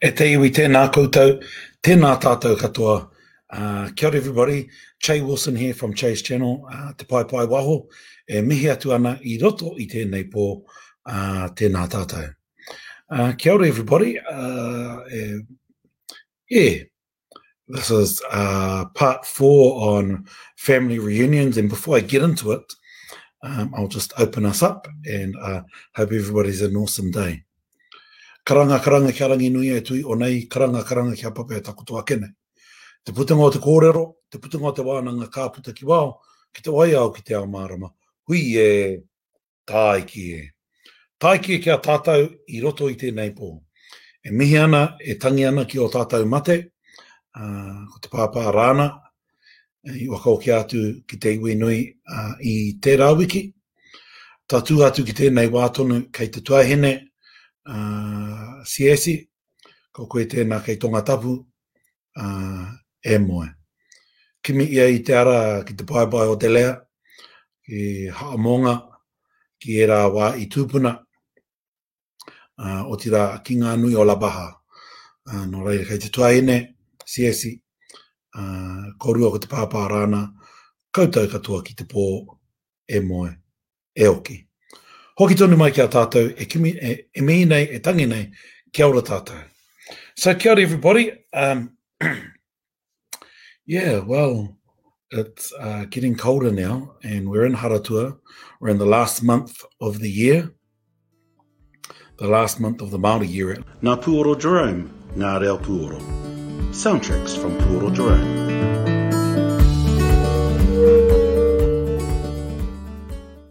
E te iwi tēnā koutou, tēnā tātou katoa. Uh, kia ora everybody, Che Wilson here from Che's Channel, uh, te Pai Pai Waho, e mihi atu ana i roto i tēnei pō, uh, tēnā tātou. Uh, kia ora everybody, uh, e, e, This is uh, part four on family reunions. And before I get into it, um, I'll just open us up and uh, hope everybody's an awesome day. Karanga, karanga kia rangi nui e tui o nei, karanga, karanga kia pape e takoto ake nei. Te putunga o te kōrero, te putunga o te wānanga ka puta ki wao, ki te wai au, ki te ao mārama. Hui e! Tāiki e. Tāiki e ki a tātou i roto i tēnei pō. E mihi ana, e tangi ana ki o tātou mate, ā, ko te Pāpā Rāna, i wakaokia atu ki te iwi nui ā, i tērā wiki. Tatū atu ki tēnei wā tonu kei te tuahine, ā, Siesi, ko koe tēnā kei Tongatapu, ā, e moe. Kimi ia i te ara ki te paepae o te lea, ki Ha'amonga, ki ērā wā i tūpuna, ā, otirā ki ngā nui o Labaha. Ā, nō reira kei te tuaine, Siesi, ā, ko Rua ko te pāpā rāna, koutou katoa ki te pō, e moe. e oki. Hoki tonu mai ki a tatou e kimi e, e mihi nei e tangi nei kia ora tatou. So kia ora everybody. Um, yeah, well, it's uh, getting colder now, and we're in Haratua. We're in the last month of the year, the last month of the Māori year. Nā Puoro Jerome, ngā reo Puoro. Soundtracks from Puoro Jerome.